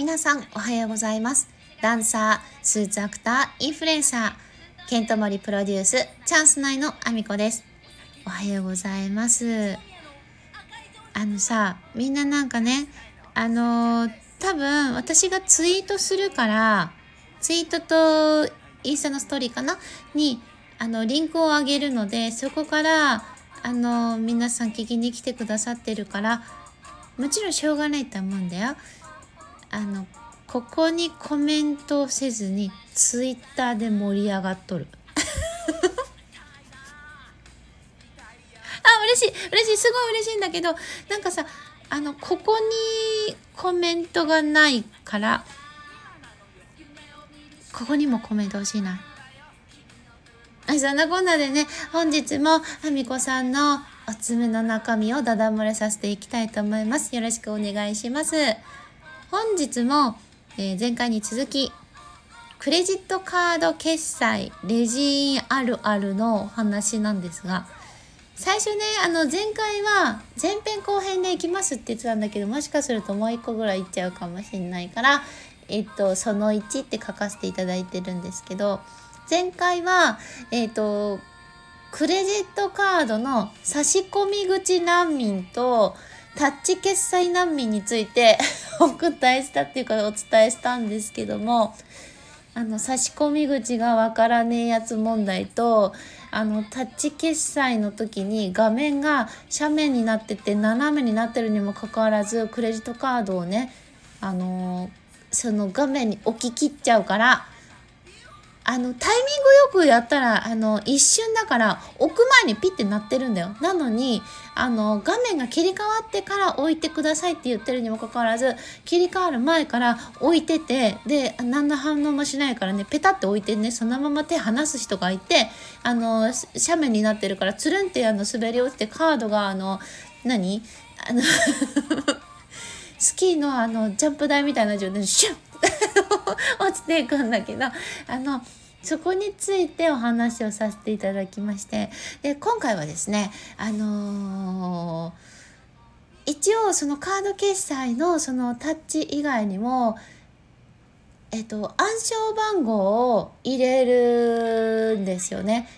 皆さんおはようございます。ダンサースーツアクターインフルエンサーケントモリプロデュースチャンス内のあみこです。おはようございます。あのさみんななんかねあのー、多分私がツイートするからツイートとインスタのストーリーかな？にあのリンクを上げるのでそこからあの皆さん聞きに来てくださってるからもちろんしょうがないと思うんだよ。あのここにコメントをせずにツイッターで盛り上がっとる。あ嬉しい嬉しいすごい嬉しいんだけどなんかさあのここにコメントがないからここにもコメント欲しいな。そんなこんなでね、本日もあみこさんのおつむの中身をダダ漏れさせていきたいと思います。よろしくお願いします。本日も、えー、前回に続き、クレジットカード決済レジーンあるあるのお話なんですが、最初ね、あの前回は前編後編で行きますって言ってたんだけど、もしかするともう一個ぐらい行っちゃうかもしれないから、えっと、その1って書かせていただいてるんですけど、前回は、えっ、と、クレジットカードの差し込み口難民とタッチ決済難民について お答えしたっていうかお伝えしたんですけども、あの差し込み口がわからねえやつ問題とあのタッチ決済の時に画面が斜面になってて斜めになってるにもかかわらずクレジットカードをねあのその画面に置ききっちゃうからあのタイミングよくやったらあの一瞬だから置く前にピッて鳴ってるんだよ。なのにあの画面が切り替わってから置いてくださいって言ってるにもかかわらず切り替わる前から置いててで何の反応もしないからねペタって置いてねそのまま手離す人がいてあの斜面になってるからつるんってあの滑り落ちてカードがあの何？あの スキーのあのジャンプ台みたいな状態でシュッ落ちていくんだけどあのそこについてお話をさせていただきましてで今回はですねあのー、一応そのカード決済のそのタッチ以外にもえっと暗証番号を入れるんですよね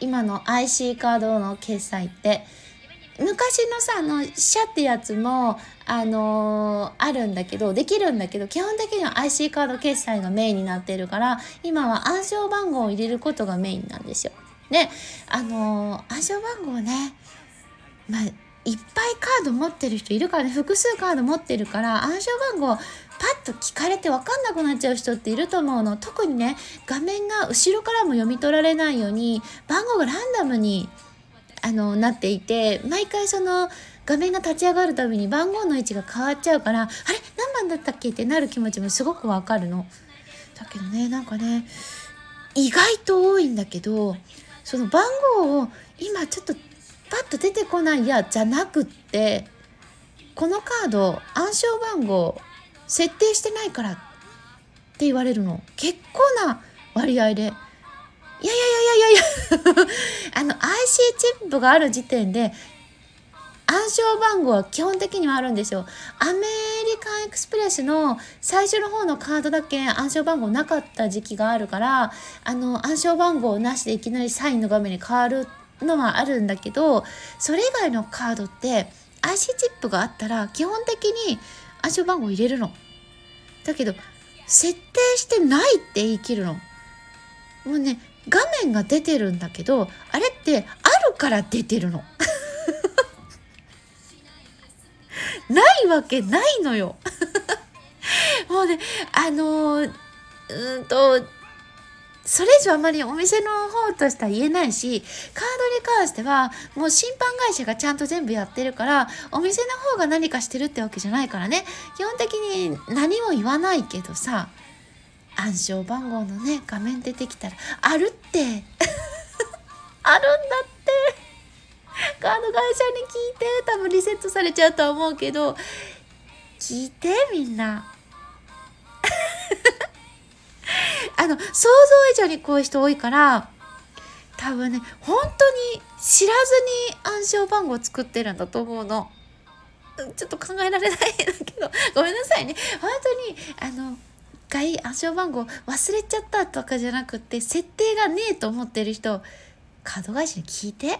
今の IC カードの決済って。昔のさあの社ってやつもあのー、あるんだけどできるんだけど基本的には IC カード決済がメインになってるから今は暗証番号を入れることがメインなんですよ。であのー、暗証番号ねまあいっぱいカード持ってる人いるからね複数カード持ってるから暗証番号パッと聞かれて分かんなくなっちゃう人っていると思うの特にね画面が後ろからも読み取られないように番号がランダムにあのなっていて毎回その画面が立ち上がるたびに番号の位置が変わっちゃうからあれ？何番だったっけ？ってなる気持ちもすごくわかるの。だけどねなんかね意外と多いんだけどその番号を今ちょっとパッと出てこないやじゃなくってこのカード暗証番号設定してないからって言われるの結構な割合で。いやいやいやいやいや あの IC チップがある時点で暗証番号は基本的にはあるんですよ。アメリカンエクスプレスの最初の方のカードだけ暗証番号なかった時期があるからあの暗証番号なしでいきなりサインの画面に変わるのはあるんだけどそれ以外のカードって IC チップがあったら基本的に暗証番号入れるの。だけど設定してないって言い切るの。もうね画面が出てるんだけどあれってあるから出てるの。ないわけないのよ。もうねあのー、うんとそれ以上あまりお店の方としては言えないしカードに関してはもう審判会社がちゃんと全部やってるからお店の方が何かしてるってわけじゃないからね。基本的に何も言わないけどさ暗証番号のね画面出てきたらあるって。あるんだって。カード会社に聞いて多分リセットされちゃうとは思うけど聞いてみんな。あの想像以上にこういう人多いから多分ね本当に知らずに暗証番号作ってるんだと思うの。ちょっと考えられないんだけど。ごめんなさいね。本当にあの回暗証番号忘れちゃったとかじゃなくて設定がねえと思ってる人カード会社に聞いて。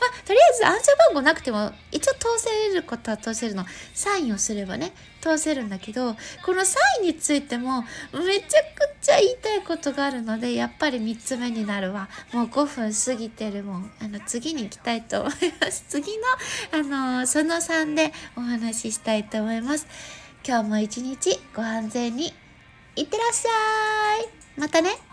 まあ、とりあえず暗証番号なくても一応通せることは通せるの。サインをすればね通せるんだけどこのサインについてもめちゃくちゃ言いたいことがあるのでやっぱり3つ目になるわ。もう5分過ぎてるもん。あの次に行きたいと思います。次のあのその3でお話ししたいと思います。今日も一日ご安全にいってらっしゃい。またね。